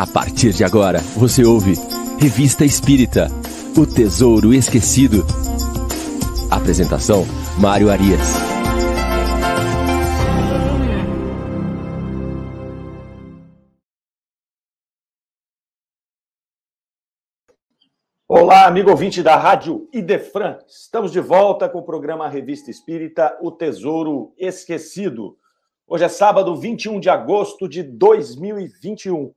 A partir de agora, você ouve Revista Espírita O Tesouro Esquecido. Apresentação: Mário Arias. Olá, amigo ouvinte da Rádio Idefran. Estamos de volta com o programa Revista Espírita O Tesouro Esquecido. Hoje é sábado, 21 de agosto de 2021.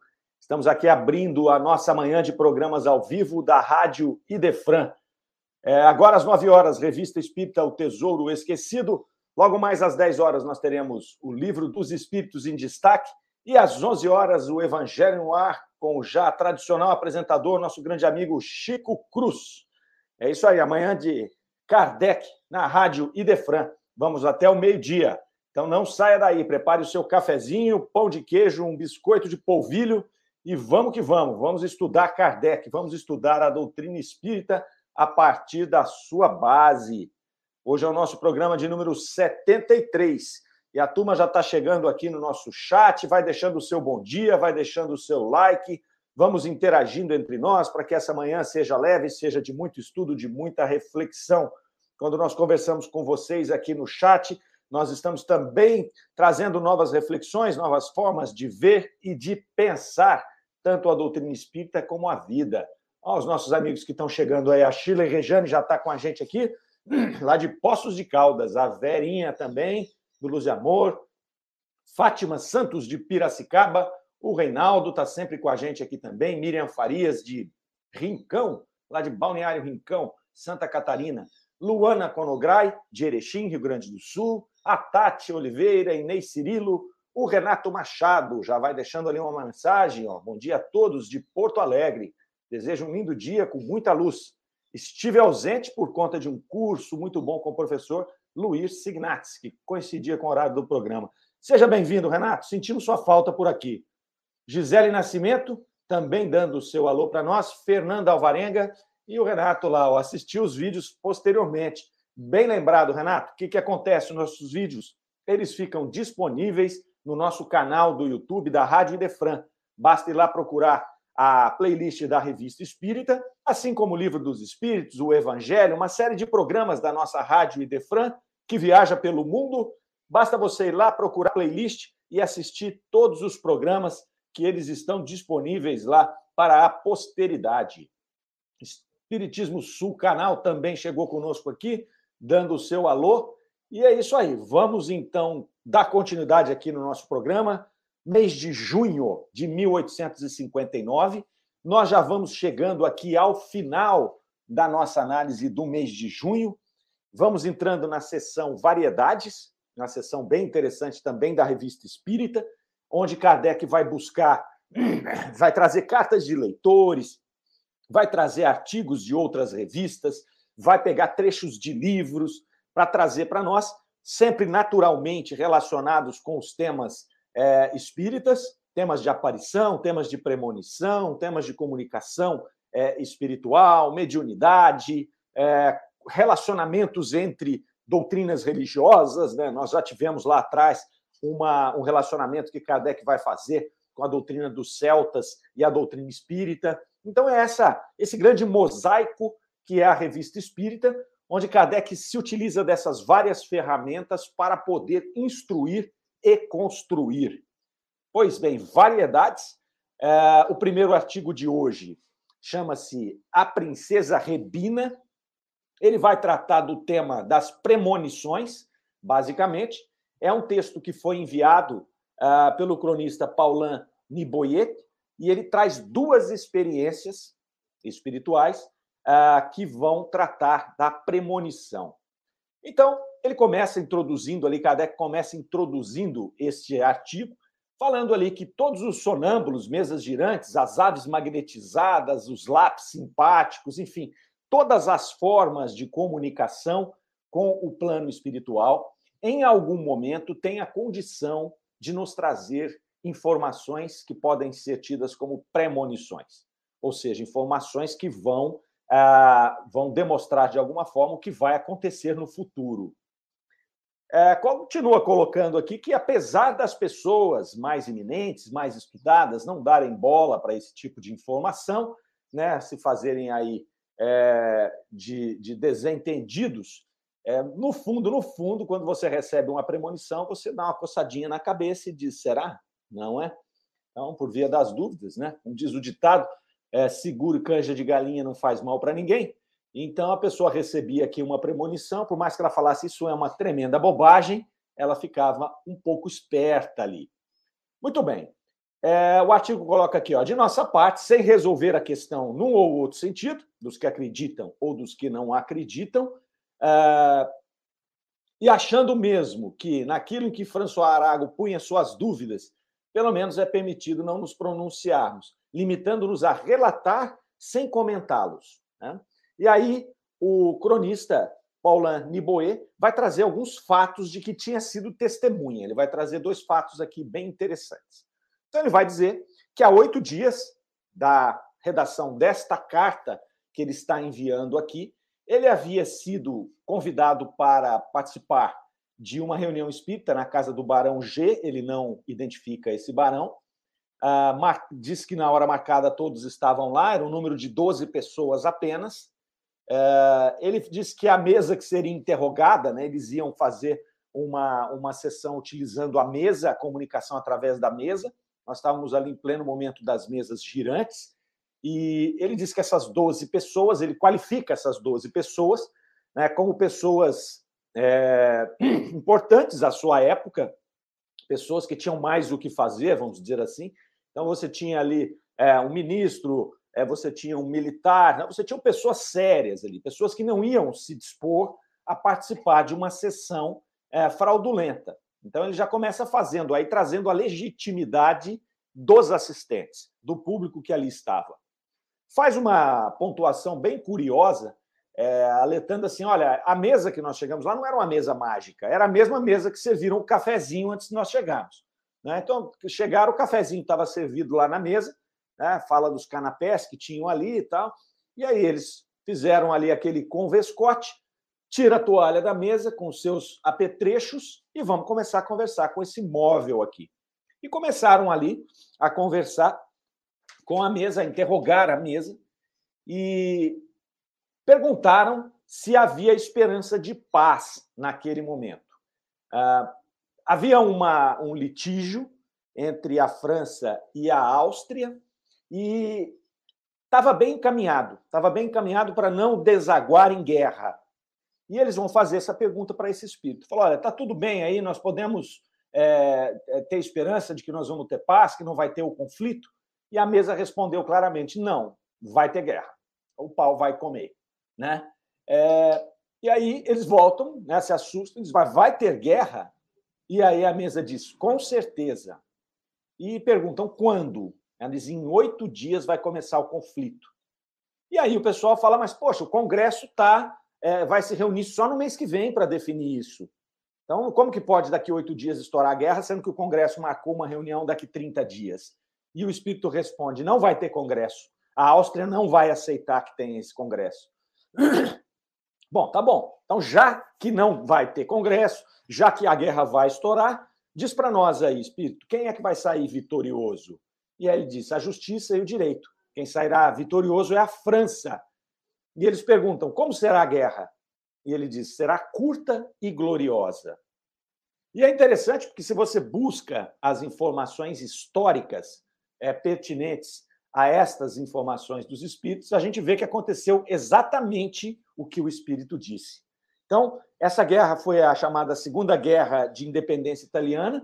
Estamos aqui abrindo a nossa manhã de programas ao vivo da Rádio Idefran. É, agora às 9 horas, Revista Espírita O Tesouro Esquecido. Logo mais às 10 horas nós teremos o Livro dos Espíritos em Destaque. E às 11 horas, o Evangelho no Ar, com o já tradicional apresentador, nosso grande amigo Chico Cruz. É isso aí, amanhã de Kardec, na Rádio Idefran. Vamos até o meio-dia. Então não saia daí, prepare o seu cafezinho, pão de queijo, um biscoito de polvilho e vamos que vamos. Vamos estudar Kardec, vamos estudar a doutrina espírita a partir da sua base. Hoje é o nosso programa de número 73. E a turma já está chegando aqui no nosso chat, vai deixando o seu bom dia, vai deixando o seu like, vamos interagindo entre nós para que essa manhã seja leve, seja de muito estudo, de muita reflexão. Quando nós conversamos com vocês aqui no chat, nós estamos também trazendo novas reflexões, novas formas de ver e de pensar tanto a doutrina espírita como a vida. Ó, os nossos amigos que estão chegando aí, a Sheila Rejane já está com a gente aqui, lá de Poços de Caldas, a Verinha também, do Luz e Amor, Fátima Santos de Piracicaba, o Reinaldo está sempre com a gente aqui também, Miriam Farias de Rincão, lá de Balneário Rincão, Santa Catarina, Luana Conograi, de Erechim, Rio Grande do Sul, a Tati Oliveira, Inês Cirilo, o Renato Machado já vai deixando ali uma mensagem. Ó. Bom dia a todos de Porto Alegre. Desejo um lindo dia com muita luz. Estive ausente por conta de um curso muito bom com o professor Luiz Signatz, que coincidia com o horário do programa. Seja bem-vindo, Renato. Sentimos sua falta por aqui. Gisele Nascimento, também dando o seu alô para nós. Fernanda Alvarenga e o Renato lá, ó, assistiu os vídeos posteriormente. Bem lembrado, Renato, o que, que acontece nos nossos vídeos? Eles ficam disponíveis no nosso canal do YouTube da Rádio Idefran. Basta ir lá procurar a playlist da Revista Espírita, assim como o Livro dos Espíritos, o Evangelho, uma série de programas da nossa Rádio Idefran que viaja pelo mundo. Basta você ir lá procurar a playlist e assistir todos os programas que eles estão disponíveis lá para a posteridade. Espiritismo Sul canal também chegou conosco aqui dando o seu alô. E é isso aí. Vamos então dar continuidade aqui no nosso programa. Mês de junho de 1859, nós já vamos chegando aqui ao final da nossa análise do mês de junho. Vamos entrando na sessão Variedades, uma sessão bem interessante também da Revista Espírita, onde Kardec vai buscar, vai trazer cartas de leitores, vai trazer artigos de outras revistas, vai pegar trechos de livros para trazer para nós, sempre naturalmente relacionados com os temas é, espíritas, temas de aparição, temas de premonição, temas de comunicação é, espiritual, mediunidade, é, relacionamentos entre doutrinas religiosas. Né? Nós já tivemos lá atrás uma, um relacionamento que Kardec vai fazer com a doutrina dos celtas e a doutrina espírita. Então, é essa, esse grande mosaico que é a Revista Espírita, onde Kardec se utiliza dessas várias ferramentas para poder instruir e construir. Pois bem, variedades. É, o primeiro artigo de hoje chama-se A Princesa Rebina. Ele vai tratar do tema das premonições, basicamente. É um texto que foi enviado uh, pelo cronista Paulin Niboyet, e ele traz duas experiências espirituais uh, que vão tratar da premonição. Então, ele começa introduzindo ali, Kardec começa introduzindo este artigo, falando ali que todos os sonâmbulos, mesas girantes, as aves magnetizadas, os lápis simpáticos, enfim, todas as formas de comunicação com o plano espiritual, em algum momento têm a condição de nos trazer informações que podem ser tidas como premonições, ou seja, informações que vão vão demonstrar de alguma forma o que vai acontecer no futuro. é, continua colocando aqui que, apesar das pessoas mais iminentes, mais estudadas, não darem bola para esse tipo de informação, né, se fazerem aí é, de, de, desentendidos, é, no fundo, no fundo, quando você recebe uma premonição, você dá uma coçadinha na cabeça e diz: será? Não é? Então, por via das dúvidas, né? Como diz o ditado, é, seguro canja de galinha não faz mal para ninguém. Então a pessoa recebia aqui uma premonição, por mais que ela falasse isso é uma tremenda bobagem, ela ficava um pouco esperta ali. Muito bem. É, o artigo coloca aqui, ó, de nossa parte, sem resolver a questão num ou outro sentido, dos que acreditam ou dos que não acreditam, é, e achando mesmo que naquilo em que François Arago punha suas dúvidas, pelo menos é permitido não nos pronunciarmos, limitando-nos a relatar sem comentá-los. Né? E aí, o cronista Paulin Niboé vai trazer alguns fatos de que tinha sido testemunha. Ele vai trazer dois fatos aqui bem interessantes. Então, ele vai dizer que há oito dias da redação desta carta que ele está enviando aqui, ele havia sido convidado para participar de uma reunião espírita na casa do Barão G, ele não identifica esse barão. Ah, diz que na hora marcada todos estavam lá, era um número de 12 pessoas apenas. É, ele disse que a mesa que seria interrogada, né, eles iam fazer uma, uma sessão utilizando a mesa, a comunicação através da mesa. Nós estávamos ali em pleno momento das mesas girantes. E ele disse que essas 12 pessoas, ele qualifica essas 12 pessoas né, como pessoas é, importantes à sua época, pessoas que tinham mais o que fazer, vamos dizer assim. Então, você tinha ali é, um ministro, é, você tinha um militar, né? você tinha pessoas sérias ali, pessoas que não iam se dispor a participar de uma sessão é, fraudulenta. Então ele já começa fazendo aí, trazendo a legitimidade dos assistentes, do público que ali estava. Faz uma pontuação bem curiosa, é, assim: olha, a mesa que nós chegamos lá não era uma mesa mágica, era a mesma mesa que serviram o cafezinho antes de nós chegarmos. Né? Então, chegaram, o cafezinho estava servido lá na mesa, né? fala dos canapés que tinham ali e tal. E aí eles fizeram ali aquele convescote, tira a toalha da mesa com seus apetrechos e vamos começar a conversar com esse móvel aqui. E começaram ali a conversar com a mesa, a interrogar a mesa e perguntaram se havia esperança de paz naquele momento. Ah, havia uma, um litígio entre a França e a Áustria e estava bem encaminhado, estava bem encaminhado para não desaguar em guerra. E eles vão fazer essa pergunta para esse espírito. Falou: olha, está tudo bem aí, nós podemos é, ter esperança de que nós vamos ter paz, que não vai ter o conflito? E a mesa respondeu claramente: não, vai ter guerra. O pau vai comer. Né? É, e aí eles voltam, né, se assustam, dizem: vai ter guerra? E aí a mesa diz: com certeza. E perguntam quando? Ela diz: em oito dias vai começar o conflito. E aí o pessoal fala: mas, poxa, o Congresso tá, é, vai se reunir só no mês que vem para definir isso. Então, como que pode daqui oito dias estourar a guerra, sendo que o Congresso marcou uma reunião daqui 30 dias? E o Espírito responde: não vai ter Congresso. A Áustria não vai aceitar que tenha esse Congresso. Bom, tá bom. Então, já que não vai ter Congresso, já que a guerra vai estourar, diz para nós aí, Espírito, quem é que vai sair vitorioso? E aí ele diz: a justiça e o direito. Quem sairá vitorioso é a França. E eles perguntam: como será a guerra? E ele diz: será curta e gloriosa. E é interessante porque, se você busca as informações históricas é, pertinentes a estas informações dos espíritos, a gente vê que aconteceu exatamente o que o espírito disse. Então, essa guerra foi a chamada Segunda Guerra de Independência Italiana,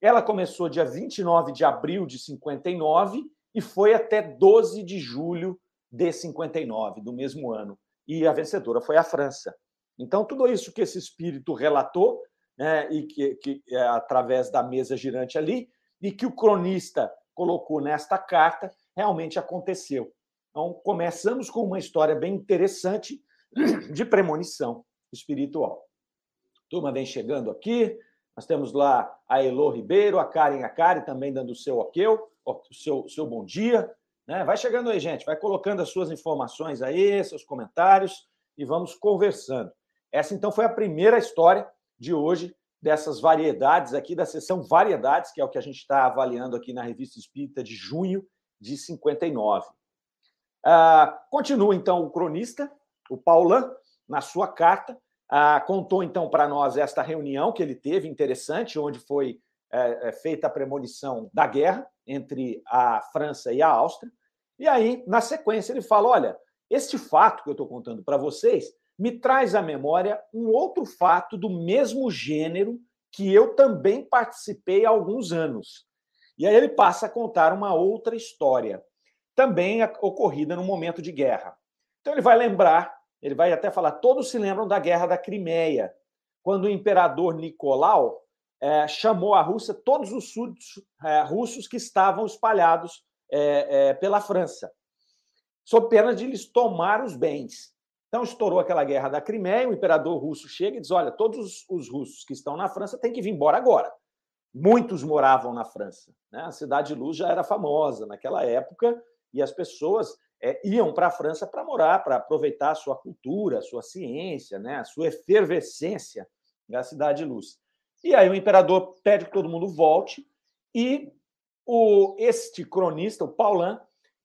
ela começou dia 29 de abril de 59 e foi até 12 de julho de 59, do mesmo ano. E a vencedora foi a França. Então, tudo isso que esse espírito relatou, né, e que, que é, através da mesa girante ali, e que o cronista colocou nesta carta, realmente aconteceu. Então, começamos com uma história bem interessante de premonição espiritual. Turma vem chegando aqui, nós temos lá a Elo Ribeiro, a Karen Akari também dando o seu ok, o seu, seu bom dia. Né? Vai chegando aí, gente, vai colocando as suas informações aí, seus comentários e vamos conversando. Essa então foi a primeira história de hoje dessas variedades aqui, da seção Variedades, que é o que a gente está avaliando aqui na Revista Espírita de junho de 59. Ah, continua, então, o cronista, o Paulan, na sua carta, ah, contou, então, para nós esta reunião que ele teve, interessante, onde foi é, é, feita a premonição da guerra entre a França e a Áustria. E aí, na sequência, ele fala: olha, este fato que eu estou contando para vocês me traz à memória um outro fato do mesmo gênero que eu também participei há alguns anos. E aí ele passa a contar uma outra história, também ocorrida no momento de guerra. Então ele vai lembrar, ele vai até falar, todos se lembram da guerra da Crimeia, quando o imperador Nicolau é, chamou à Rússia todos os é, russos que estavam espalhados é, pela França, sob pena de lhes tomar os bens. Então, estourou aquela guerra da Crimeia, o imperador russo chega e diz: olha, todos os, os russos que estão na França têm que vir embora agora. Muitos moravam na França. Né? A Cidade de Luz já era famosa naquela época e as pessoas é, iam para a França para morar, para aproveitar a sua cultura, a sua ciência, né? a sua efervescência da Cidade de Luz. E aí o imperador pede que todo mundo volte e o este cronista, o Paulan,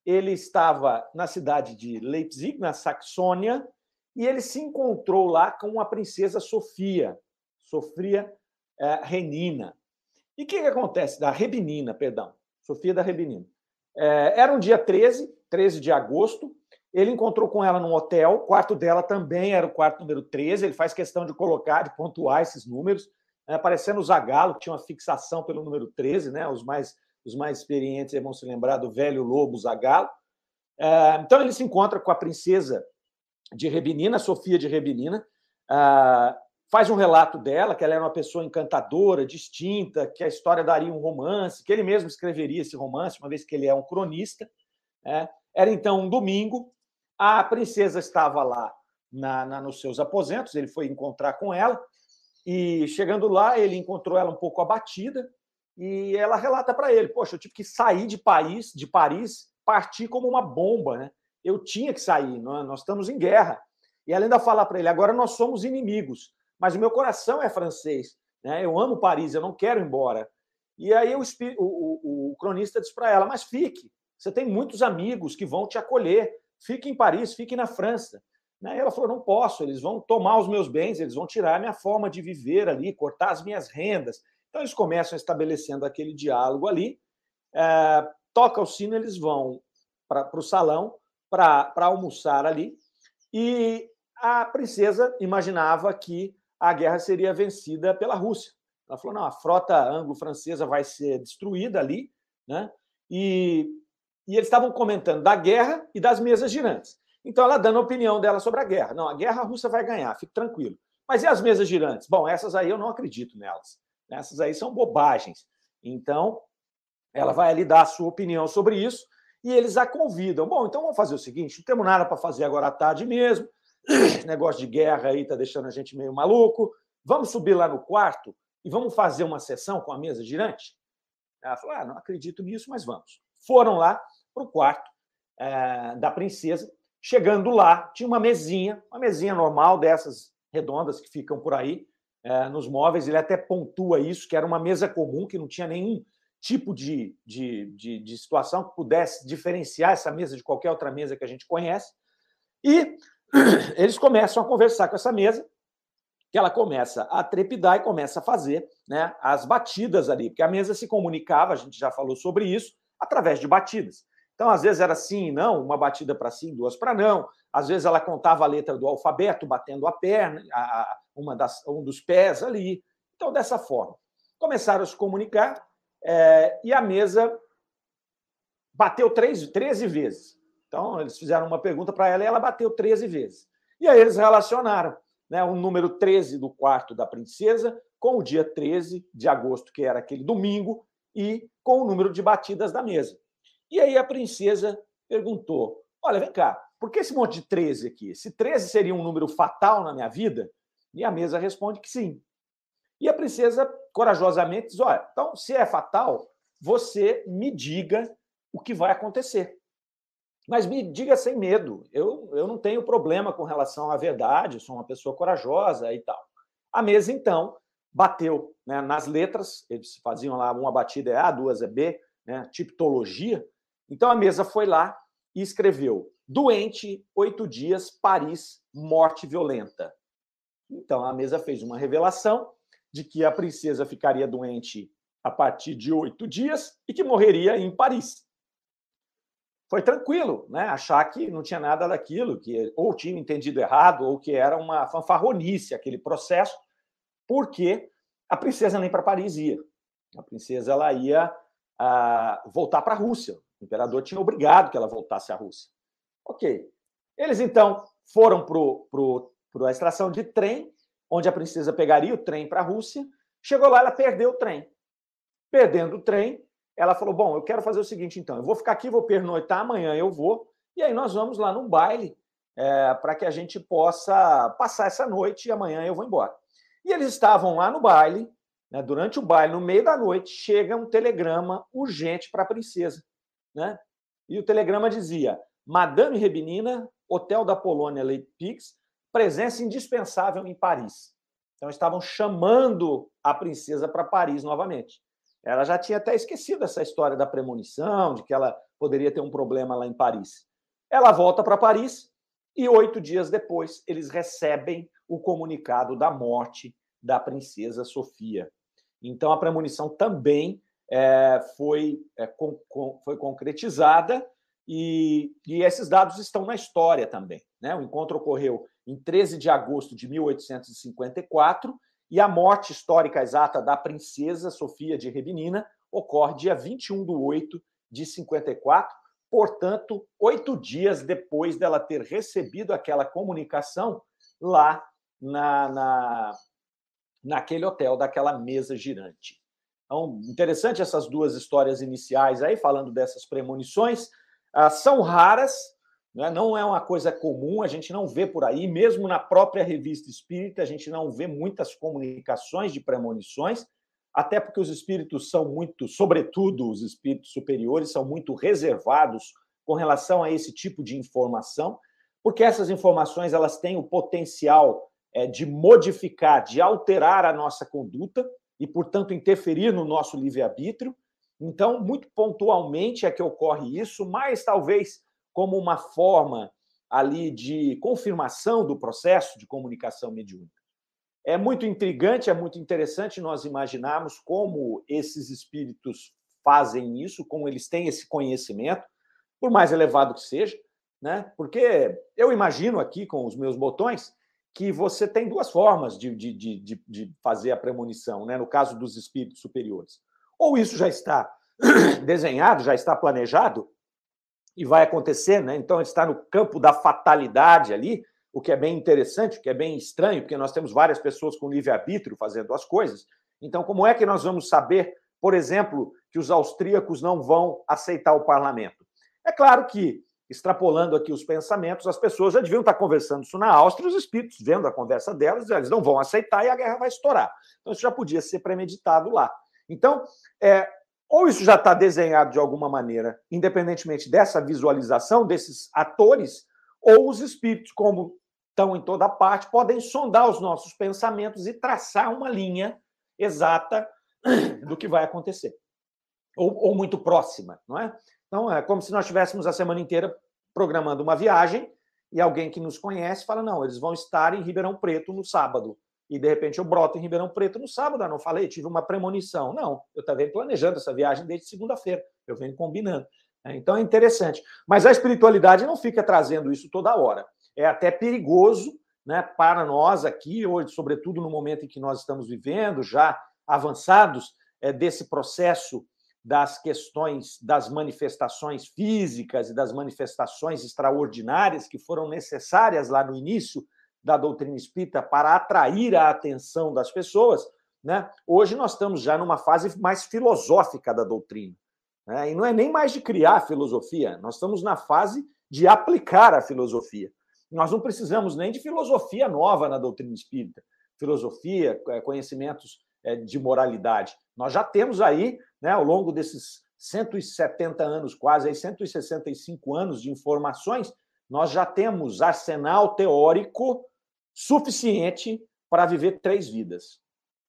ele estava na cidade de Leipzig, na Saxônia, e ele se encontrou lá com a princesa Sofia, Sofia é, Renina. E o que, que acontece? Da Rebinina, perdão. Sofia da Rebinina. É, era um dia 13, 13 de agosto. Ele encontrou com ela num hotel. O quarto dela também era o quarto número 13. Ele faz questão de colocar, de pontuar esses números né, parecendo o Zagalo, que tinha uma fixação pelo número 13, né, os, mais, os mais experientes vão se lembrar do velho lobo Zagalo. É, então ele se encontra com a princesa de Rebinina, Sofia de Rebinina, é, faz um relato dela, que ela era uma pessoa encantadora, distinta, que a história daria um romance, que ele mesmo escreveria esse romance, uma vez que ele é um cronista. É. Era então um domingo, a princesa estava lá na, na, nos seus aposentos, ele foi encontrar com ela, e chegando lá, ele encontrou ela um pouco abatida e ela relata para ele: Poxa, eu tive que sair de Paris, de Paris, partir como uma bomba, né? Eu tinha que sair, nós estamos em guerra. E ela ainda fala para ele: Agora nós somos inimigos, mas o meu coração é francês, né? Eu amo Paris, eu não quero ir embora. E aí o, o, o, cronista diz para ela: Mas fique, você tem muitos amigos que vão te acolher. Fique em Paris, fique na França. Né? Ela falou: não posso, eles vão tomar os meus bens, eles vão tirar a minha forma de viver ali, cortar as minhas rendas. Então eles começam estabelecendo aquele diálogo ali. É, toca o sino, eles vão para o salão para almoçar ali. E a princesa imaginava que a guerra seria vencida pela Rússia. Ela falou: não, a frota anglo-francesa vai ser destruída ali, né? E, e eles estavam comentando da guerra e das mesas girantes. Então, ela dando a opinião dela sobre a guerra. Não, a guerra a Rússia vai ganhar, fique tranquilo. Mas e as mesas girantes? Bom, essas aí eu não acredito nelas. Essas aí são bobagens. Então, ela vai ali dar a sua opinião sobre isso e eles a convidam. Bom, então vamos fazer o seguinte: não temos nada para fazer agora à tarde mesmo. Negócio de guerra aí está deixando a gente meio maluco. Vamos subir lá no quarto e vamos fazer uma sessão com a mesa girante? Ela falou: ah, não acredito nisso, mas vamos. Foram lá para o quarto é, da princesa Chegando lá, tinha uma mesinha, uma mesinha normal dessas redondas que ficam por aí é, nos móveis. Ele até pontua isso, que era uma mesa comum, que não tinha nenhum tipo de, de, de, de situação que pudesse diferenciar essa mesa de qualquer outra mesa que a gente conhece. E eles começam a conversar com essa mesa, que ela começa a trepidar e começa a fazer né, as batidas ali, porque a mesa se comunicava, a gente já falou sobre isso, através de batidas. Então, às vezes era sim e não, uma batida para sim, duas para não. Às vezes ela contava a letra do alfabeto, batendo a perna, a, uma das, um dos pés ali. Então, dessa forma. Começaram a se comunicar é, e a mesa bateu três, 13 vezes. Então, eles fizeram uma pergunta para ela e ela bateu 13 vezes. E aí eles relacionaram né, o número 13 do quarto da princesa com o dia 13 de agosto, que era aquele domingo, e com o número de batidas da mesa. E aí a princesa perguntou: Olha, vem cá, por que esse monte de 13 aqui? Se 13 seria um número fatal na minha vida? E a mesa responde que sim. E a princesa, corajosamente, diz: Olha, então, se é fatal, você me diga o que vai acontecer. Mas me diga sem medo. Eu, eu não tenho problema com relação à verdade, sou uma pessoa corajosa e tal. A mesa, então, bateu né, nas letras, eles faziam lá uma batida é A, duas é B, né, tipologia. Então a mesa foi lá e escreveu: doente, oito dias, Paris, morte violenta. Então a mesa fez uma revelação de que a princesa ficaria doente a partir de oito dias e que morreria em Paris. Foi tranquilo, né? Achar que não tinha nada daquilo, que ou tinha entendido errado, ou que era uma fanfarronice aquele processo, porque a princesa nem para Paris ia. A princesa ela ia ah, voltar para a Rússia. O imperador tinha obrigado que ela voltasse à Rússia. Ok. Eles então foram para a extração de trem, onde a princesa pegaria o trem para a Rússia. Chegou lá, ela perdeu o trem. Perdendo o trem, ela falou: Bom, eu quero fazer o seguinte, então, eu vou ficar aqui, vou pernoitar, amanhã eu vou, e aí nós vamos lá num baile é, para que a gente possa passar essa noite e amanhã eu vou embora. E eles estavam lá no baile, né, durante o baile, no meio da noite, chega um telegrama urgente para a princesa. Né? E o telegrama dizia: Madame Rebinina, Hotel da Polônia Leipzig, presença indispensável em Paris. Então estavam chamando a princesa para Paris novamente. Ela já tinha até esquecido essa história da premonição, de que ela poderia ter um problema lá em Paris. Ela volta para Paris e oito dias depois eles recebem o comunicado da morte da princesa Sofia. Então a premonição também é, foi, é, com, com, foi concretizada e, e, esses dados estão na história também. Né? O encontro ocorreu em 13 de agosto de 1854 e a morte histórica exata da princesa Sofia de Rebinina ocorre dia 21 de 8 de 54, portanto, oito dias depois dela ter recebido aquela comunicação lá na, na, naquele hotel, daquela mesa girante. Então, interessante essas duas histórias iniciais aí, falando dessas premonições. Ah, são raras, né? Não é uma coisa comum, a gente não vê por aí, mesmo na própria revista espírita, a gente não vê muitas comunicações de premonições, até porque os espíritos são muito, sobretudo os espíritos superiores, são muito reservados com relação a esse tipo de informação, porque essas informações elas têm o potencial é, de modificar, de alterar a nossa conduta e, portanto, interferir no nosso livre-arbítrio. Então, muito pontualmente é que ocorre isso, mas talvez como uma forma ali de confirmação do processo de comunicação mediúnica. É muito intrigante, é muito interessante nós imaginarmos como esses espíritos fazem isso, como eles têm esse conhecimento, por mais elevado que seja, né? Porque eu imagino aqui com os meus botões que você tem duas formas de, de, de, de fazer a premonição, né? No caso dos espíritos superiores. Ou isso já está desenhado, já está planejado, e vai acontecer, né? Então, está no campo da fatalidade ali, o que é bem interessante, o que é bem estranho, porque nós temos várias pessoas com livre-arbítrio fazendo as coisas. Então, como é que nós vamos saber, por exemplo, que os austríacos não vão aceitar o parlamento? É claro que, extrapolando aqui os pensamentos, as pessoas já deviam estar conversando isso na Áustria, os espíritos vendo a conversa delas, eles não vão aceitar e a guerra vai estourar. Então, isso já podia ser premeditado lá. Então, é, ou isso já está desenhado de alguma maneira, independentemente dessa visualização desses atores, ou os espíritos, como estão em toda parte, podem sondar os nossos pensamentos e traçar uma linha exata do que vai acontecer. Ou, ou muito próxima, não é? Então, é como se nós estivéssemos a semana inteira programando uma viagem e alguém que nos conhece fala: não, eles vão estar em Ribeirão Preto no sábado e de repente eu broto em Ribeirão Preto no sábado. Ah, não falei, tive uma premonição. Não, eu também planejando essa viagem desde segunda-feira, eu venho combinando. Né? Então é interessante. Mas a espiritualidade não fica trazendo isso toda hora. É até perigoso né, para nós aqui, hoje, sobretudo no momento em que nós estamos vivendo, já avançados é, desse processo das questões das manifestações físicas e das manifestações extraordinárias que foram necessárias lá no início da doutrina espírita para atrair a atenção das pessoas, né? hoje nós estamos já numa fase mais filosófica da doutrina. Né? E não é nem mais de criar filosofia, nós estamos na fase de aplicar a filosofia. Nós não precisamos nem de filosofia nova na doutrina espírita, filosofia, é, conhecimentos é, de moralidade. Nós já temos aí, né, ao longo desses 170 anos, quase aí 165 anos de informações, nós já temos arsenal teórico suficiente para viver três vidas.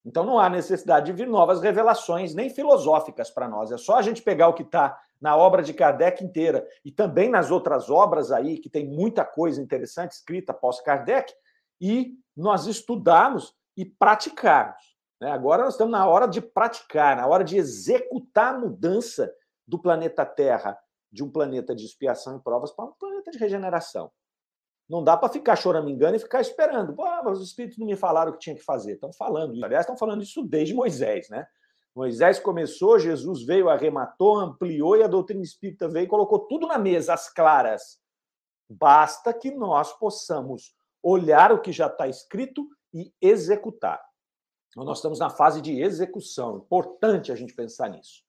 Então não há necessidade de vir novas revelações, nem filosóficas para nós. É só a gente pegar o que está na obra de Kardec inteira e também nas outras obras aí, que tem muita coisa interessante escrita pós-Kardec, e nós estudarmos e praticarmos. Né? Agora nós estamos na hora de praticar, na hora de executar a mudança do planeta Terra, de um planeta de expiação e provas para um planeta de regeneração. Não dá para ficar choramingando e ficar esperando. Pô, os espíritos não me falaram o que tinha que fazer. Estão falando. Aliás, estão falando isso desde Moisés, né? Moisés começou, Jesus veio, arrematou, ampliou e a doutrina espírita veio e colocou tudo na mesa, às claras. Basta que nós possamos olhar o que já está escrito e executar. Então, nós estamos na fase de execução. Importante a gente pensar nisso.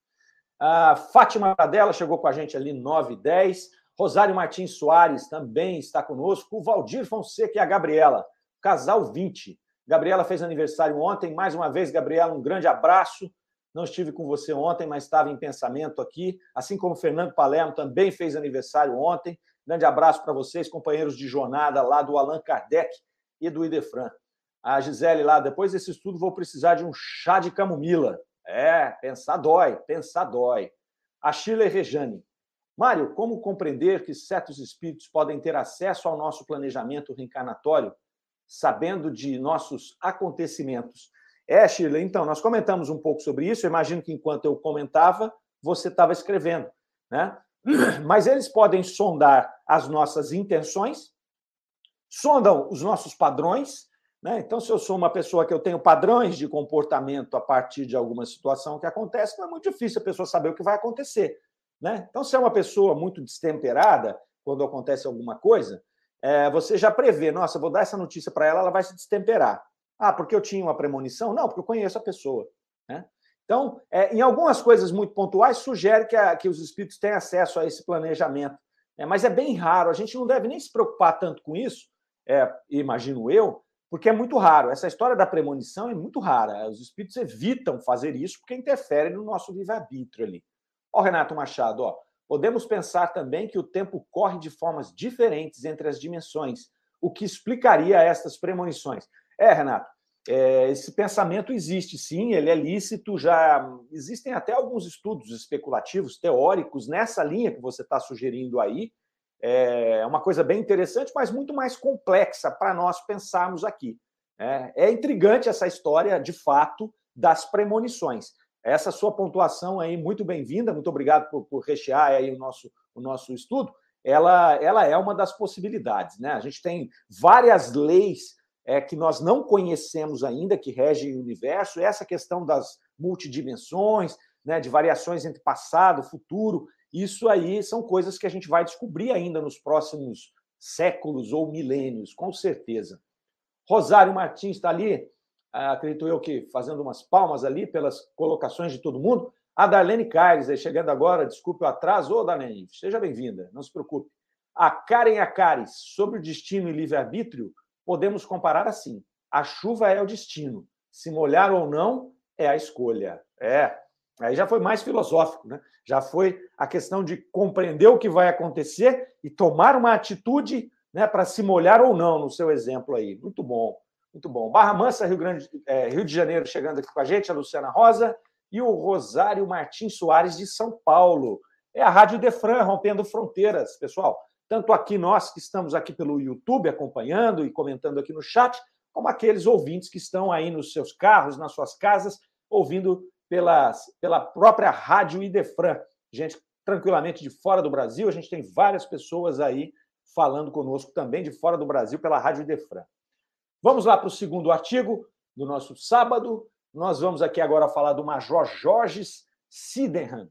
A Fátima Della chegou com a gente ali 9 e 10. Rosário Martins Soares também está conosco. O Valdir Fonseca e a Gabriela, casal 20. Gabriela fez aniversário ontem. Mais uma vez, Gabriela, um grande abraço. Não estive com você ontem, mas estava em pensamento aqui. Assim como o Fernando Palermo também fez aniversário ontem. Grande abraço para vocês, companheiros de jornada lá do Allan Kardec e do Idefran. A Gisele lá, depois desse estudo, vou precisar de um chá de camomila. É, pensar dói, pensar dói. A Shirley Rejane. Mário, como compreender que certos espíritos podem ter acesso ao nosso planejamento reencarnatório, sabendo de nossos acontecimentos? É, Shirley, então, nós comentamos um pouco sobre isso. Eu imagino que enquanto eu comentava, você estava escrevendo, né? Mas eles podem sondar as nossas intenções, sondam os nossos padrões. Né? Então, se eu sou uma pessoa que eu tenho padrões de comportamento a partir de alguma situação que acontece, não é muito difícil a pessoa saber o que vai acontecer. Né? Então, se é uma pessoa muito destemperada, quando acontece alguma coisa, é, você já prevê, nossa, vou dar essa notícia para ela, ela vai se destemperar. Ah, porque eu tinha uma premonição? Não, porque eu conheço a pessoa. Né? Então, é, em algumas coisas muito pontuais, sugere que, a, que os espíritos têm acesso a esse planejamento. É, mas é bem raro, a gente não deve nem se preocupar tanto com isso, é, imagino eu, porque é muito raro. Essa história da premonição é muito rara. Os espíritos evitam fazer isso porque interfere no nosso livre-arbítrio ali. Ó, Renato Machado, ó, podemos pensar também que o tempo corre de formas diferentes entre as dimensões, o que explicaria estas premonições. É, Renato, é, esse pensamento existe, sim, ele é lícito, já existem até alguns estudos especulativos, teóricos, nessa linha que você está sugerindo aí. É uma coisa bem interessante, mas muito mais complexa para nós pensarmos aqui. É, é intrigante essa história, de fato, das premonições. Essa sua pontuação aí, muito bem-vinda, muito obrigado por, por, rechear aí o nosso, o nosso estudo. Ela, ela é uma das possibilidades. Né? A gente tem várias leis é, que nós não conhecemos ainda, que regem o universo, essa questão das multidimensões, né, de variações entre passado, futuro, isso aí são coisas que a gente vai descobrir ainda nos próximos séculos ou milênios, com certeza. Rosário Martins está ali acredito eu que fazendo umas palmas ali pelas colocações de todo mundo. A Darlene Caires, aí chegando agora, desculpe o atraso. Ô, Darlene, seja bem-vinda, não se preocupe. A Karen Acares, sobre o destino e livre-arbítrio, podemos comparar assim: a chuva é o destino, se molhar ou não é a escolha. É, aí já foi mais filosófico, né? Já foi a questão de compreender o que vai acontecer e tomar uma atitude né, para se molhar ou não, no seu exemplo aí. Muito bom. Muito bom. Barra Mansa, Rio, Grande, é, Rio de Janeiro, chegando aqui com a gente, a Luciana Rosa e o Rosário Martins Soares, de São Paulo. É a Rádio Defran, rompendo fronteiras, pessoal. Tanto aqui nós que estamos aqui pelo YouTube acompanhando e comentando aqui no chat, como aqueles ouvintes que estão aí nos seus carros, nas suas casas, ouvindo pelas, pela própria Rádio Idefran. Gente, tranquilamente de fora do Brasil, a gente tem várias pessoas aí falando conosco também de fora do Brasil pela Rádio Idefran. Vamos lá para o segundo artigo do nosso sábado. Nós vamos aqui agora falar do Major Jorges Sidenham.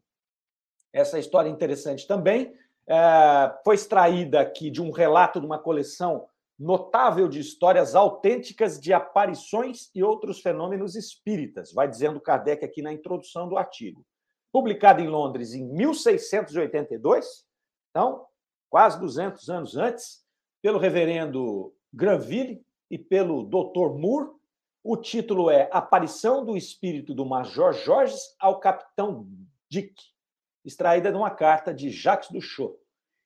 Essa história é interessante também. É, foi extraída aqui de um relato de uma coleção notável de histórias autênticas de aparições e outros fenômenos espíritas, vai dizendo Kardec aqui na introdução do artigo. Publicado em Londres em 1682, então, quase 200 anos antes, pelo reverendo Granville, e pelo Dr. Moore. O título é Aparição do Espírito do Major Jorges ao Capitão Dick, extraída de uma carta de Jacques Duchot.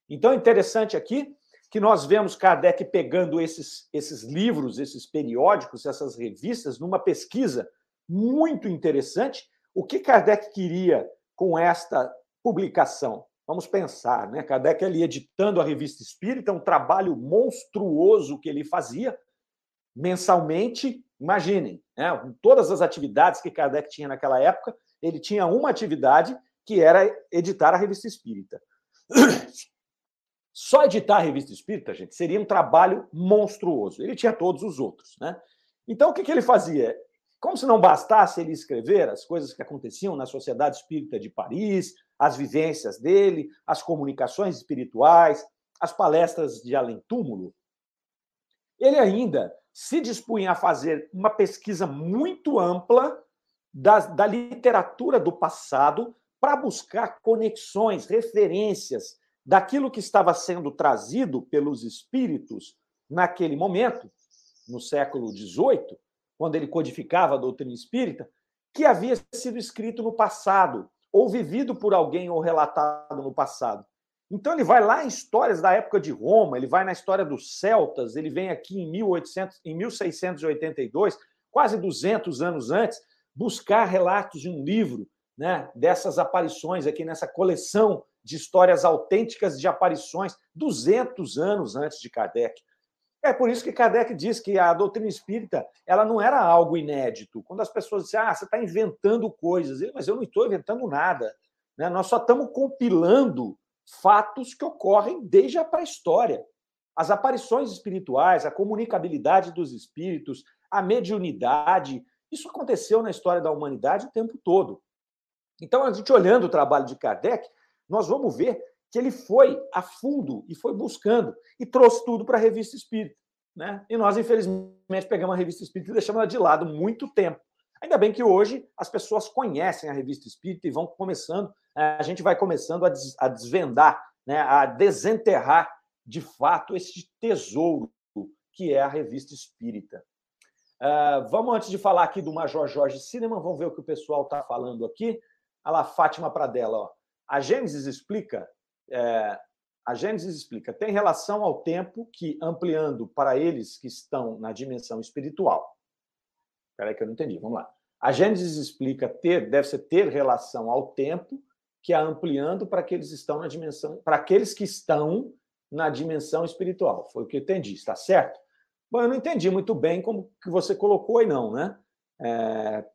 Então, interessante aqui que nós vemos Kardec pegando esses, esses livros, esses periódicos, essas revistas, numa pesquisa muito interessante. O que Kardec queria com esta publicação? Vamos pensar, né? Kardec ali editando a Revista Espírita, um trabalho monstruoso que ele fazia mensalmente. Imaginem, né? todas as atividades que Kardec tinha naquela época, ele tinha uma atividade que era editar a Revista Espírita. Só editar a Revista Espírita, gente, seria um trabalho monstruoso. Ele tinha todos os outros, né? Então, o que, que ele fazia? Como se não bastasse ele escrever as coisas que aconteciam na Sociedade Espírita de Paris, as vivências dele, as comunicações espirituais, as palestras de além-túmulo, ele ainda se dispunha a fazer uma pesquisa muito ampla da, da literatura do passado para buscar conexões, referências daquilo que estava sendo trazido pelos espíritos naquele momento, no século XVIII, quando ele codificava a doutrina espírita, que havia sido escrito no passado, ou vivido por alguém ou relatado no passado. Então ele vai lá em histórias da época de Roma, ele vai na história dos celtas, ele vem aqui em 1800, em 1682, quase 200 anos antes, buscar relatos de um livro, né, dessas aparições aqui nessa coleção de histórias autênticas de aparições 200 anos antes de Kardec. É por isso que Kardec diz que a doutrina espírita ela não era algo inédito. Quando as pessoas dizem, ah, você está inventando coisas, mas eu não estou inventando nada. Né? Nós só estamos compilando fatos que ocorrem desde a pré-história. As aparições espirituais, a comunicabilidade dos espíritos, a mediunidade, isso aconteceu na história da humanidade o tempo todo. Então, a gente olhando o trabalho de Kardec, nós vamos ver que ele foi a fundo e foi buscando e trouxe tudo para a revista Espírita. Né? E nós, infelizmente, pegamos a revista Espírita e deixamos ela de lado muito tempo. Ainda bem que hoje as pessoas conhecem a revista Espírita e vão começando, a gente vai começando a desvendar, né, a desenterrar de fato esse tesouro que é a revista Espírita. Uh, vamos, antes de falar aqui do Major Jorge Cinema, vamos ver o que o pessoal está falando aqui. Olha lá, Fátima Pradella. Ó. A Gênesis explica, é, a Gênesis explica, tem relação ao tempo que, ampliando para eles que estão na dimensão espiritual. Espera aí que eu não entendi, vamos lá. A Gênesis explica ter, deve ser ter relação ao tempo que é ampliando para aqueles que estão na dimensão, para aqueles que estão na dimensão espiritual. Foi o que eu entendi, está certo? Bom, eu não entendi muito bem como que você colocou aí não, né? É,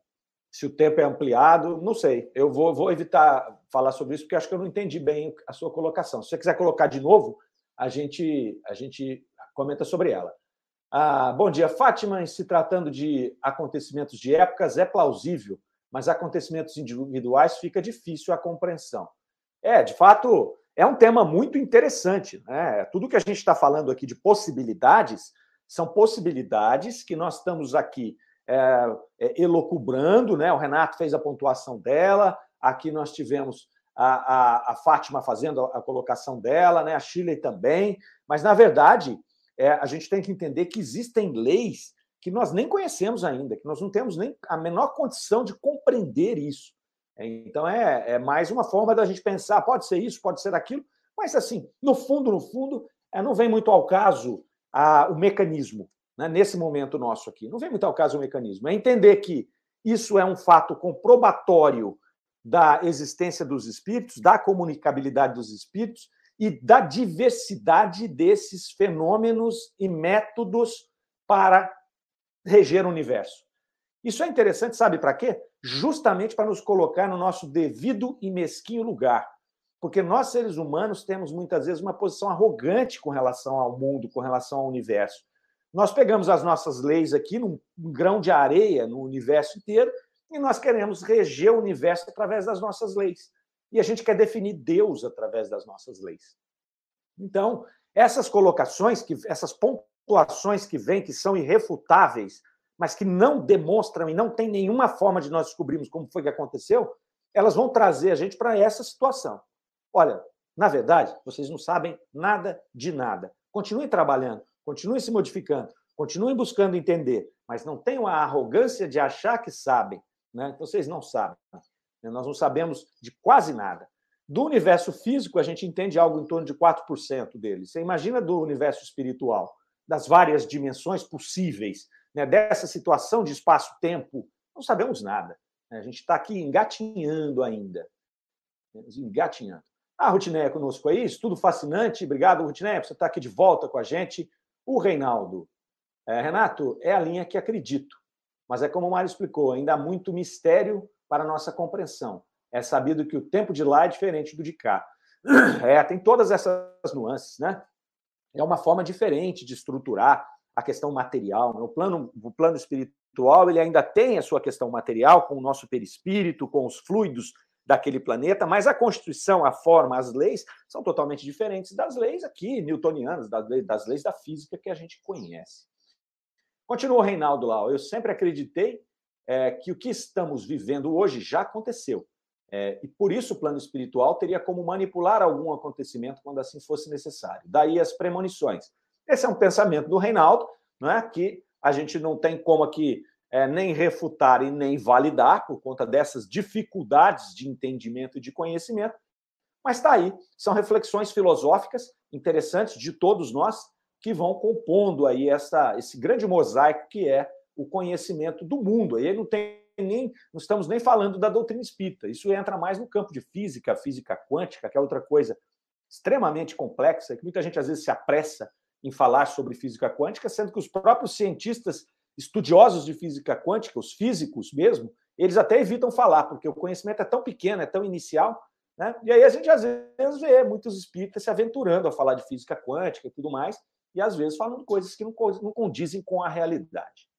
se o tempo é ampliado, não sei. Eu vou, vou evitar falar sobre isso, porque acho que eu não entendi bem a sua colocação. Se você quiser colocar de novo, a gente, a gente comenta sobre ela. Ah, bom dia, Fátima. Se tratando de acontecimentos de épocas, é plausível, mas acontecimentos individuais fica difícil a compreensão. É, de fato, é um tema muito interessante. Né? Tudo que a gente está falando aqui de possibilidades são possibilidades que nós estamos aqui é, é, elocubrando, né? O Renato fez a pontuação dela, aqui nós tivemos a, a, a Fátima fazendo a, a, colocação dela, né? A Chile também, mas na verdade é, a gente tem que entender que existem leis que nós nem conhecemos ainda, que nós não temos nem a menor condição de compreender isso. É, então é, é mais uma forma da gente pensar, pode ser isso, pode ser aquilo, mas assim, no fundo, no fundo, é, não vem muito ao caso a, o mecanismo né, nesse momento nosso aqui. Não vem muito ao caso o mecanismo. É entender que isso é um fato comprobatório da existência dos espíritos, da comunicabilidade dos espíritos e da diversidade desses fenômenos e métodos para reger o universo. Isso é interessante, sabe para quê? Justamente para nos colocar no nosso devido e mesquinho lugar. Porque nós, seres humanos, temos muitas vezes uma posição arrogante com relação ao mundo, com relação ao universo. Nós pegamos as nossas leis aqui num, grão de areia no universo inteiro e nós queremos reger o universo através das nossas leis. E a gente quer definir Deus através das nossas leis. Então, essas colocações, que, essas pontuações que vêm, que são irrefutáveis, mas que não demonstram e não tem nenhuma forma de nós descobrirmos como foi que aconteceu, elas vão trazer a gente para essa situação. Olha, na verdade, vocês não sabem nada de nada. Continuem trabalhando, continuem se modificando, continuem buscando entender, mas não tenham a arrogância de achar que sabem. Né? Vocês não sabem. Né? Nós não sabemos de quase nada. Do universo físico, a gente entende algo em torno de 4% dele. Você imagina do universo espiritual, das várias dimensões possíveis, né? dessa situação de espaço-tempo Não sabemos nada. Né? A gente está aqui engatinhando ainda. Engatinhando. A Rutineia conosco aí, tudo fascinante. Obrigado, Rutineia, por você estar aqui de volta com a gente. O Reinaldo. É, Renato, é a linha que acredito. Mas é como o Mário explicou, ainda há muito mistério para a nossa compreensão. É sabido que o tempo de lá é diferente do de cá. É, tem todas essas nuances, né? É uma forma diferente de estruturar a questão material. Né? O plano, o plano espiritual ele ainda tem a sua questão material com o nosso perispírito, com os fluidos daquele planeta, mas a constituição, a forma, as leis são totalmente diferentes das leis aqui newtonianas, das leis, da física que a gente conhece. Continua o Reinaldo lá. Eu sempre acreditei é, que o que estamos vivendo hoje já aconteceu. É, e por isso o plano espiritual teria como manipular algum acontecimento quando assim fosse necessário. Daí as premonições. Esse é um pensamento do Reinaldo, não é? que a gente não tem como aqui é, nem refutar e nem validar por conta dessas dificuldades de entendimento e de conhecimento, mas está aí. São reflexões filosóficas interessantes de todos nós que vão compondo aí essa, esse grande mosaico que é o conhecimento do mundo. Aí não tem nem, não estamos nem falando da doutrina espírita. Isso entra mais no campo de física, física quântica, que é outra coisa extremamente complexa, que muita gente às vezes se apressa em falar sobre física quântica, sendo que os próprios cientistas estudiosos de física quântica, os físicos mesmo, eles até evitam falar, porque o conhecimento é tão pequeno, é tão inicial, né? E aí a gente às vezes vê muitos espíritas se aventurando a falar de física quântica e tudo mais, e às vezes falando coisas que não condizem com a realidade.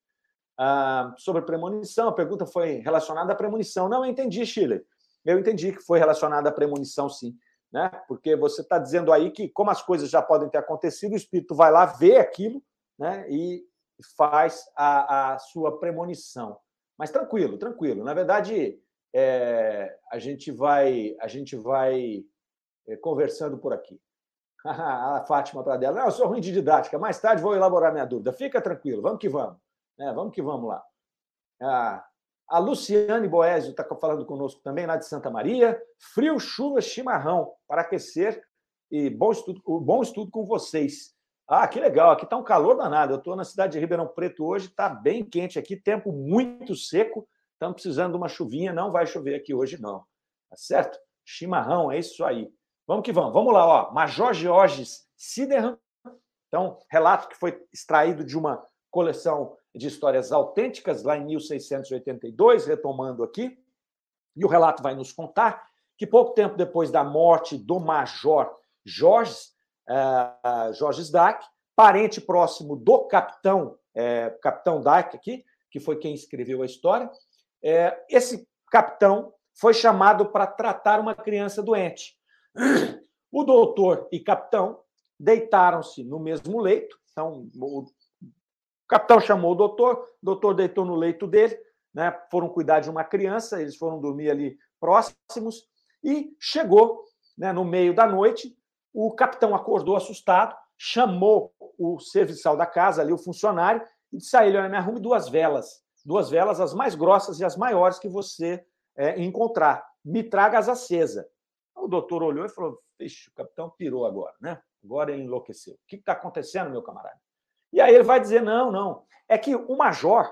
Ah, sobre premonição, a pergunta foi relacionada à premonição. Não, eu entendi, Chile. Eu entendi que foi relacionada à premonição, sim. Né? Porque você está dizendo aí que, como as coisas já podem ter acontecido, o espírito vai lá, vê aquilo né? e faz a, a sua premonição. Mas tranquilo, tranquilo. Na verdade, é, a gente vai, a gente vai é, conversando por aqui. a Fátima para dela, não, eu sou ruim de didática, mais tarde vou elaborar minha dúvida. Fica tranquilo, vamos que vamos. É, vamos que vamos lá. A Luciane Boésio está falando conosco também, lá de Santa Maria. Frio, chuva, chimarrão para aquecer e bom estudo, bom estudo com vocês. Ah, que legal, aqui está um calor danado. Eu estou na cidade de Ribeirão Preto hoje, está bem quente aqui, tempo muito seco. Estamos precisando de uma chuvinha, não vai chover aqui hoje, não. Tá certo? Chimarrão, é isso aí. Vamos que vamos. Vamos lá, ó. Major Georges Siderham. Então, relato que foi extraído de uma coleção de histórias autênticas, lá em 1682, retomando aqui. E o relato vai nos contar que pouco tempo depois da morte do Major Jorge, uh, Jorge Sdak, parente próximo do capitão, é, capitão Dyke aqui, que foi quem escreveu a história, é, esse capitão foi chamado para tratar uma criança doente. O doutor e capitão deitaram-se no mesmo leito, então o o capitão chamou o doutor, o doutor deitou no leito dele, né? foram cuidar de uma criança, eles foram dormir ali próximos, e chegou né, no meio da noite, o capitão acordou assustado, chamou o serviçal da casa, ali o funcionário, e disse a ele: Olha, me arrume duas velas, duas velas, as mais grossas e as maiores que você é, encontrar. Me traga as acesas. O doutor olhou e falou: Vixe, o capitão pirou agora, né? Agora ele enlouqueceu. O que está acontecendo, meu camarada? E aí ele vai dizer: não, não. É que o major,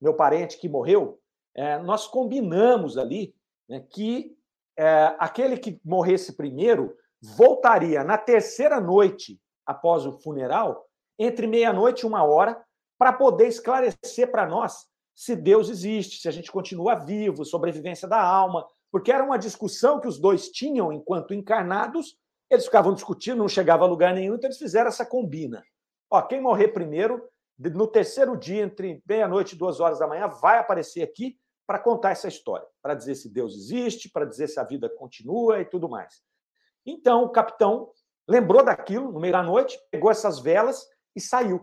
meu parente que morreu, é, nós combinamos ali né, que é, aquele que morresse primeiro voltaria na terceira noite após o funeral, entre meia-noite e uma hora, para poder esclarecer para nós se Deus existe, se a gente continua vivo, sobrevivência da alma, porque era uma discussão que os dois tinham enquanto encarnados, eles ficavam discutindo, não chegava a lugar nenhum, então eles fizeram essa combina. Ó, quem morrer primeiro, no terceiro dia, entre meia-noite e duas horas da manhã, vai aparecer aqui para contar essa história, para dizer se Deus existe, para dizer se a vida continua e tudo mais. Então, o capitão lembrou daquilo no meio da noite, pegou essas velas e saiu.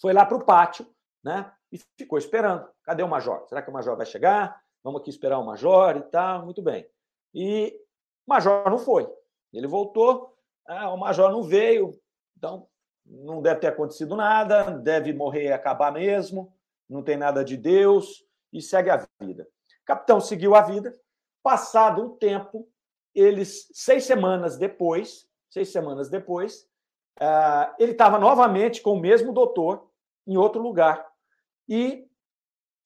Foi lá para o pátio, né? E ficou esperando. Cadê o major? Será que o major vai chegar? Vamos aqui esperar o major e tal. Muito bem. E o major não foi. Ele voltou, ah, o major não veio. Então, não deve ter acontecido nada, deve morrer e acabar mesmo, não tem nada de Deus, e segue a vida. O capitão seguiu a vida. Passado um tempo, eles, seis semanas depois, seis semanas depois, uh, ele estava novamente com o mesmo doutor em outro lugar. E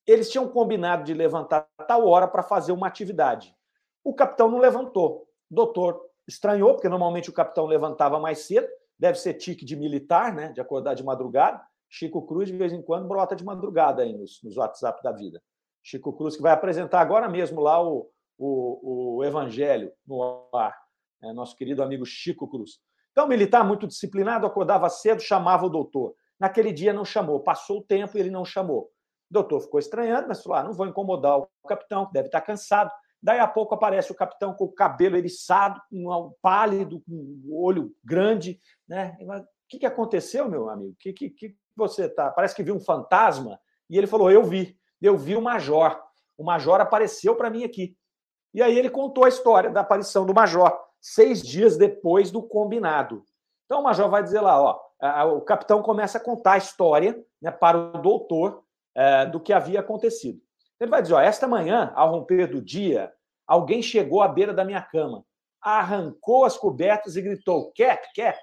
eles tinham combinado de levantar tal hora para fazer uma atividade. O capitão não levantou. O doutor estranhou, porque normalmente o capitão levantava mais cedo, deve ser tique de militar, né? De acordar de madrugada. Chico Cruz, de vez em quando, brota de madrugada aí nos, nos WhatsApp da vida. Chico Cruz, que vai apresentar agora mesmo lá o, o, o Evangelho no ar. É, nosso querido amigo Chico Cruz. Então, militar muito disciplinado, acordava cedo, chamava o doutor. Naquele dia não chamou, passou o tempo e ele não chamou. O doutor ficou estranhando, mas falou: ah, não vou incomodar o capitão, que deve estar cansado. Daí a pouco aparece o capitão com o cabelo eriçado, um pálido, com o olho grande. Né? O que, que aconteceu, meu amigo? O que, que, que você tá? Parece que viu um fantasma. E ele falou: Eu vi, eu vi o major. O major apareceu para mim aqui. E aí ele contou a história da aparição do major, seis dias depois do combinado. Então o major vai dizer lá: ó, o capitão começa a contar a história né, para o doutor é, do que havia acontecido. Ele vai dizer: ó, esta manhã, ao romper do dia, alguém chegou à beira da minha cama, arrancou as cobertas e gritou: cap, cap.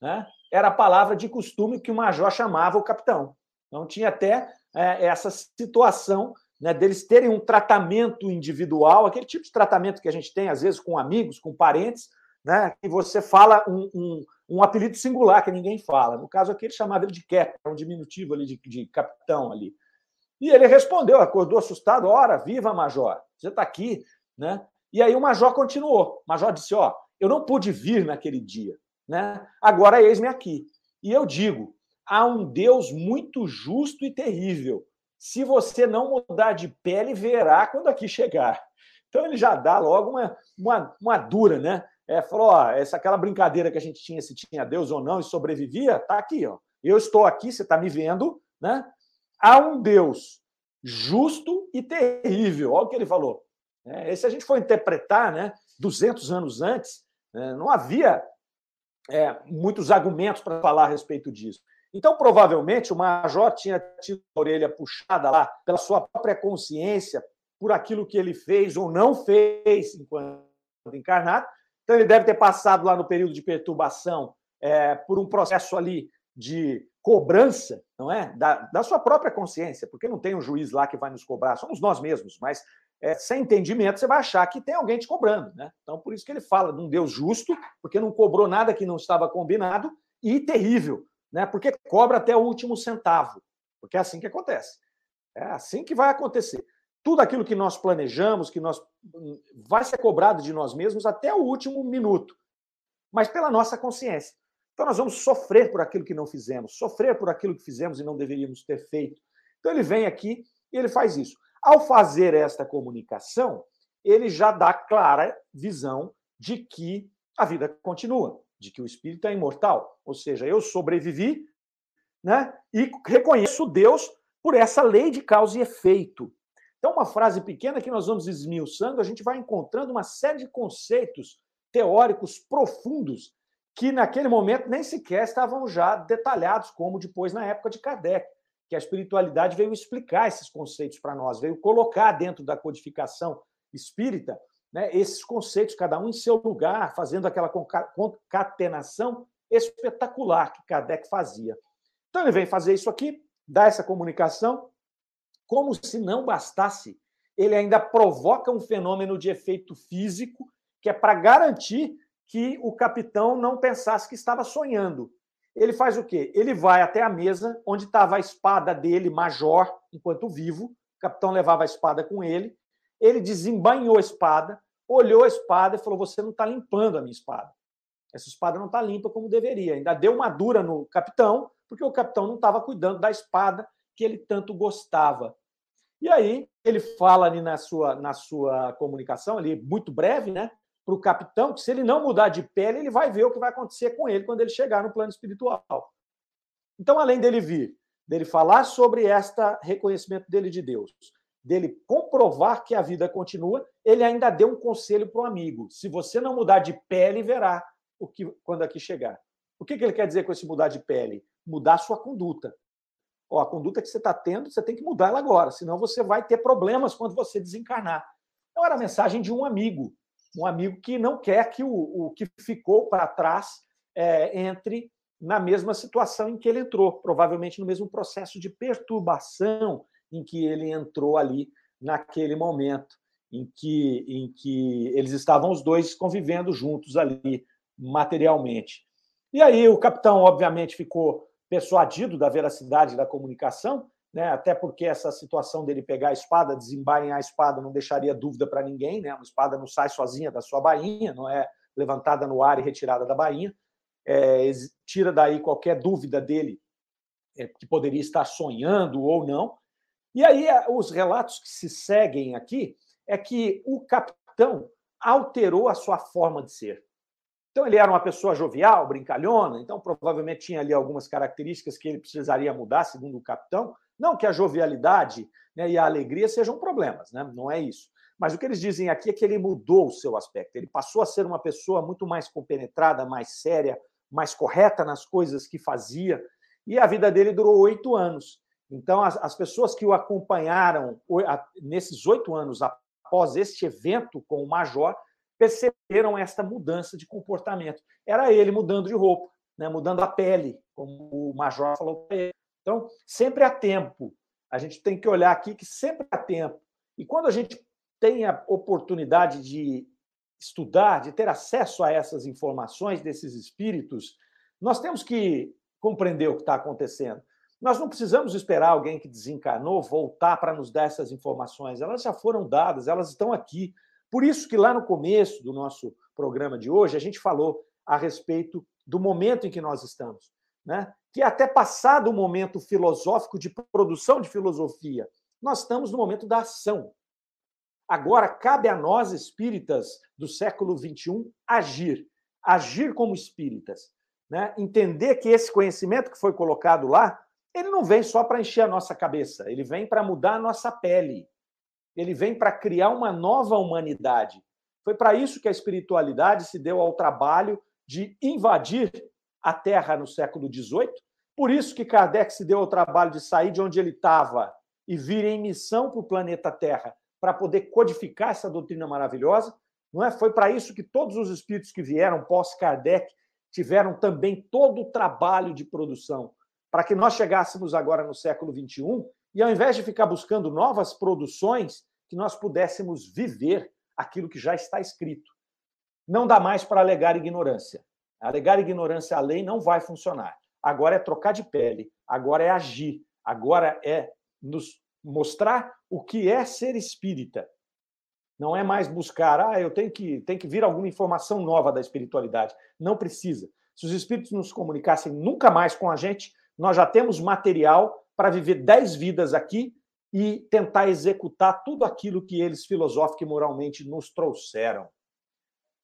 Né? Era a palavra de costume que o major chamava o capitão. Então tinha até é, essa situação né, deles terem um tratamento individual, aquele tipo de tratamento que a gente tem, às vezes, com amigos, com parentes, né, que você fala um, um, um apelido singular que ninguém fala. No caso aqui, ele chamava ele de cap, um diminutivo ali de, de capitão ali. E ele respondeu, acordou assustado, ora, viva, major, você está aqui, né? E aí o major continuou. O major disse, ó, eu não pude vir naquele dia, né? Agora eis-me aqui. E eu digo, há um Deus muito justo e terrível. Se você não mudar de pele, verá quando aqui chegar. Então ele já dá logo uma, uma, uma dura, né? É, falou, ó, essa aquela brincadeira que a gente tinha se tinha Deus ou não e sobrevivia, tá aqui, ó. Eu estou aqui, você está me vendo, né? Há um Deus justo e terrível. Olha o que ele falou. É, e se a gente for interpretar, né, 200 anos antes, né, não havia é, muitos argumentos para falar a respeito disso. Então, provavelmente, o major tinha tido a orelha puxada lá pela sua própria consciência, por aquilo que ele fez ou não fez enquanto encarnado, então, ele deve ter passado lá no período de perturbação é, por um processo ali de cobrança, não é? Da, da, sua própria consciência, porque não tem um juiz lá que vai nos cobrar, somos nós mesmos, mas é, sem entendimento você vai achar que tem alguém te cobrando, né? Então, por isso que ele fala de um Deus justo, porque não cobrou nada que não estava combinado, e terrível, né? Porque cobra até o último centavo, porque é assim que acontece. É assim que vai acontecer tudo aquilo que nós planejamos, que nós vai ser cobrado de nós mesmos até o último minuto, mas pela nossa consciência. Então nós vamos sofrer por aquilo que não fizemos, sofrer por aquilo que fizemos e não deveríamos ter feito. Então ele vem aqui e ele faz isso. Ao fazer esta comunicação, ele já dá clara visão de que a vida continua, de que o espírito é imortal, ou seja, eu sobrevivi, né? E reconheço Deus por essa lei de causa e efeito. Então, uma frase pequena que nós vamos esmiuçando, a gente vai encontrando uma série de conceitos teóricos profundos que naquele momento nem sequer estavam já detalhados, como depois na época de Kardec, que a espiritualidade veio explicar esses conceitos para nós, veio colocar dentro da codificação espírita né, esses conceitos, cada um em seu lugar, fazendo aquela concatenação espetacular que Kardec fazia. Então ele vem fazer isso aqui, dá essa comunicação, como se não bastasse, ele ainda provoca um fenômeno de efeito físico que é para garantir que o capitão não pensasse que estava sonhando. Ele faz o quê? Ele vai até a mesa onde estava a espada dele, major, enquanto vivo. O capitão levava a espada com ele. Ele desembainhou a espada, olhou a espada e falou: Você não está limpando a minha espada. Essa espada não está limpa como deveria. Ainda deu uma dura no capitão, porque o capitão não estava cuidando da espada que ele tanto gostava. E aí ele fala ali na sua, na sua comunicação, ali muito breve, né? Para o capitão, que se ele não mudar de pele, ele vai ver o que vai acontecer com ele quando ele chegar no plano espiritual. Então, além dele vir, dele falar sobre esta reconhecimento dele de Deus, dele comprovar que a vida continua, ele ainda deu um conselho para o amigo. Se você não mudar de pele, verá o que quando aqui chegar. O que, que ele quer dizer com esse mudar de pele? Mudar sua conduta. Ó, a conduta que você está tendo, você tem que mudar ela agora, senão você vai ter problemas quando você desencarnar. Então, era a mensagem de um amigo, um amigo que não quer que o, o que ficou para trás é, entre na mesma situação em que ele entrou, provavelmente no mesmo processo de perturbação em que ele entrou ali naquele momento em que, em que eles estavam os dois convivendo juntos ali materialmente. E aí o capitão, obviamente, ficou persuadido da veracidade da comunicação, né? até porque essa situação dele pegar a espada, desembainhar a espada, não deixaria dúvida para ninguém, né? uma espada não sai sozinha da sua bainha, não é levantada no ar e retirada da bainha, é, tira daí qualquer dúvida dele é, que poderia estar sonhando ou não. E aí os relatos que se seguem aqui é que o capitão alterou a sua forma de ser. Então, ele era uma pessoa jovial, brincalhona, então provavelmente tinha ali algumas características que ele precisaria mudar, segundo o capitão. Não que a jovialidade né, e a alegria sejam problemas, né? não é isso. Mas o que eles dizem aqui é que ele mudou o seu aspecto. Ele passou a ser uma pessoa muito mais compenetrada, mais séria, mais correta nas coisas que fazia. E a vida dele durou oito anos. Então, as, as pessoas que o acompanharam nesses oito anos após este evento com o Major perceberam esta mudança de comportamento. Era ele mudando de roupa, né, mudando a pele, como o Major falou para ele. Então, sempre há tempo. A gente tem que olhar aqui que sempre há tempo. E quando a gente tem a oportunidade de estudar, de ter acesso a essas informações desses espíritos, nós temos que compreender o que está acontecendo. Nós não precisamos esperar alguém que desencarnou voltar para nos dar essas informações. Elas já foram dadas, elas estão aqui. Por isso que lá no começo do nosso programa de hoje, a gente falou a respeito do momento em que nós estamos. Né? Que até passado o momento filosófico de produção de filosofia, nós estamos no momento da ação. Agora, cabe a nós, espíritas do século XXI, agir. Agir como espíritas. Né? Entender que esse conhecimento que foi colocado lá, ele não vem só para encher a nossa cabeça, ele vem para mudar a nossa pele ele vem para criar uma nova humanidade. Foi para isso que a espiritualidade se deu ao trabalho de invadir a Terra no século XVIII. Por isso que Kardec se deu ao trabalho de sair de onde ele estava e vir em missão para o planeta Terra para poder codificar essa doutrina maravilhosa. Não é? Foi para isso que todos os espíritos que vieram pós-Kardec tiveram também todo o trabalho de produção, para que nós chegássemos agora no século XXI e ao invés de ficar buscando novas produções, que nós pudéssemos viver aquilo que já está escrito. Não dá mais para alegar ignorância. Alegar ignorância à lei não vai funcionar. Agora é trocar de pele, agora é agir, agora é nos mostrar o que é ser espírita. Não é mais buscar, ah, eu tenho que, tenho que vir alguma informação nova da espiritualidade. Não precisa. Se os espíritos nos comunicassem nunca mais com a gente, nós já temos material para viver dez vidas aqui e tentar executar tudo aquilo que eles filosófica e moralmente nos trouxeram.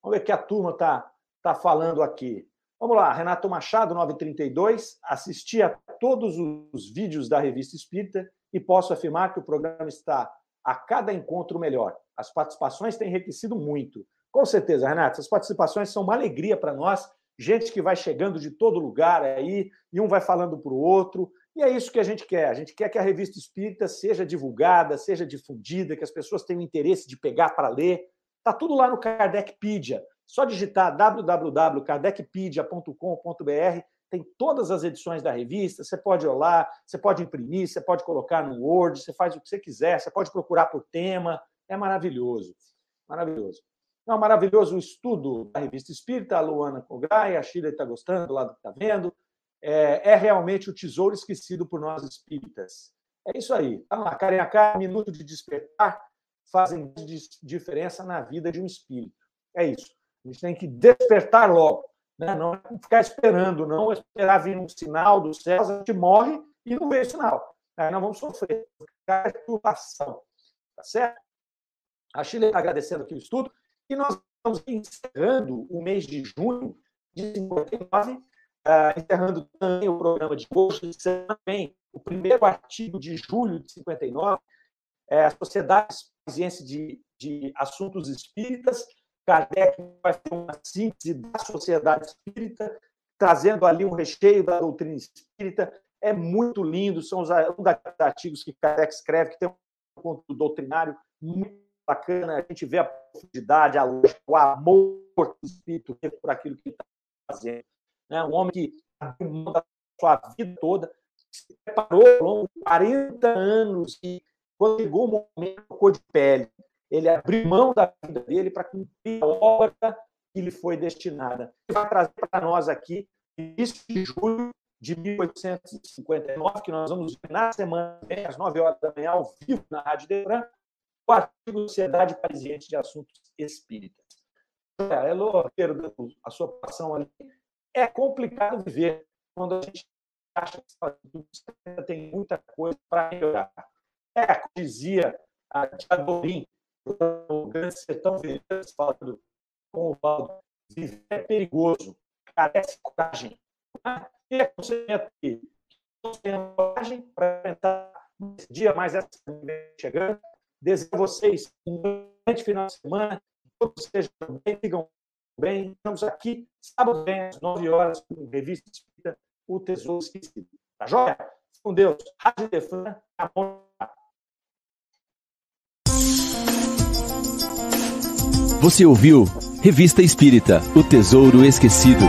Vamos ver o que a turma está tá falando aqui. Vamos lá, Renato Machado, 932. Assisti a todos os vídeos da Revista Espírita e posso afirmar que o programa está a cada encontro melhor. As participações têm enriquecido muito. Com certeza, Renato, essas participações são uma alegria para nós. Gente que vai chegando de todo lugar aí, e um vai falando para o outro. E é isso que a gente quer. A gente quer que a revista espírita seja divulgada, seja difundida, que as pessoas tenham interesse de pegar para ler. Está tudo lá no Kardecpedia. Só digitar www.kardecpedia.com.br, tem todas as edições da revista. Você pode lá, você pode imprimir, você pode colocar no Word, você faz o que você quiser, você pode procurar por tema. É maravilhoso. Maravilhoso. Não, maravilhoso o estudo da revista espírita, a Luana Cograi, a Sheila está gostando, do lado que está vendo é, é realmente o tesouro esquecido por nós espíritas. É isso aí. Tá lá, cara a minuto de despertar fazem diferença na vida de um espírito. É isso. A gente tem que despertar logo. Né? Não é ficar esperando, não esperar vir um sinal dos céus, a gente morre e não vê sinal. Aí nós vamos sofrer perturbação. Tá certo? A Chile está agradecendo aqui o estudo e nós estamos encerrando o mês de junho de 59 Uh, encerrando também o programa de hoje, também o primeiro artigo de julho de 59, é a Sociedade Parisiense de, de Assuntos Espíritas. Kardec vai ter uma síntese da sociedade espírita, trazendo ali um recheio da doutrina espírita. É muito lindo, são os, um daqueles artigos que Kardec escreve, que tem um conteúdo doutrinário muito bacana. A gente vê a profundidade, a lógica, o amor do espírito por aquilo que ele está fazendo né? um homem que abriu mão da sua vida toda se preparou ao longo de 40 anos e quando chegou o momento, tocou de pele. Ele abriu mão da vida dele para cumprir a obra que lhe foi destinada. Ele vai trazer para nós aqui, início de julho de 1859, que nós vamos ver na semana, às 9 horas da manhã, ao vivo na Rádio Detran, o artigo Sociedade Parisiense de Assuntos Espíritas. É, Elô, a sua passão ali. É complicado viver quando a gente acha que tem muita coisa para melhorar. É, como dizia a Diadorim, o grande sertão veredas, falando com o Valdo, viver é perigoso, carece de coragem. E é conhecimento que tenham coragem para enfrentar esse dia mais essa chegando. Desejo a vocês um grande final de semana, todos sejam bem, sigam bem. Estamos aqui, sábado bem, às 9 horas, com Revista Espírita, O Tesouro Esquecido. Tá joia? Com Deus. Rádio Defran, amor. Você ouviu Revista Espírita O Tesouro Esquecido.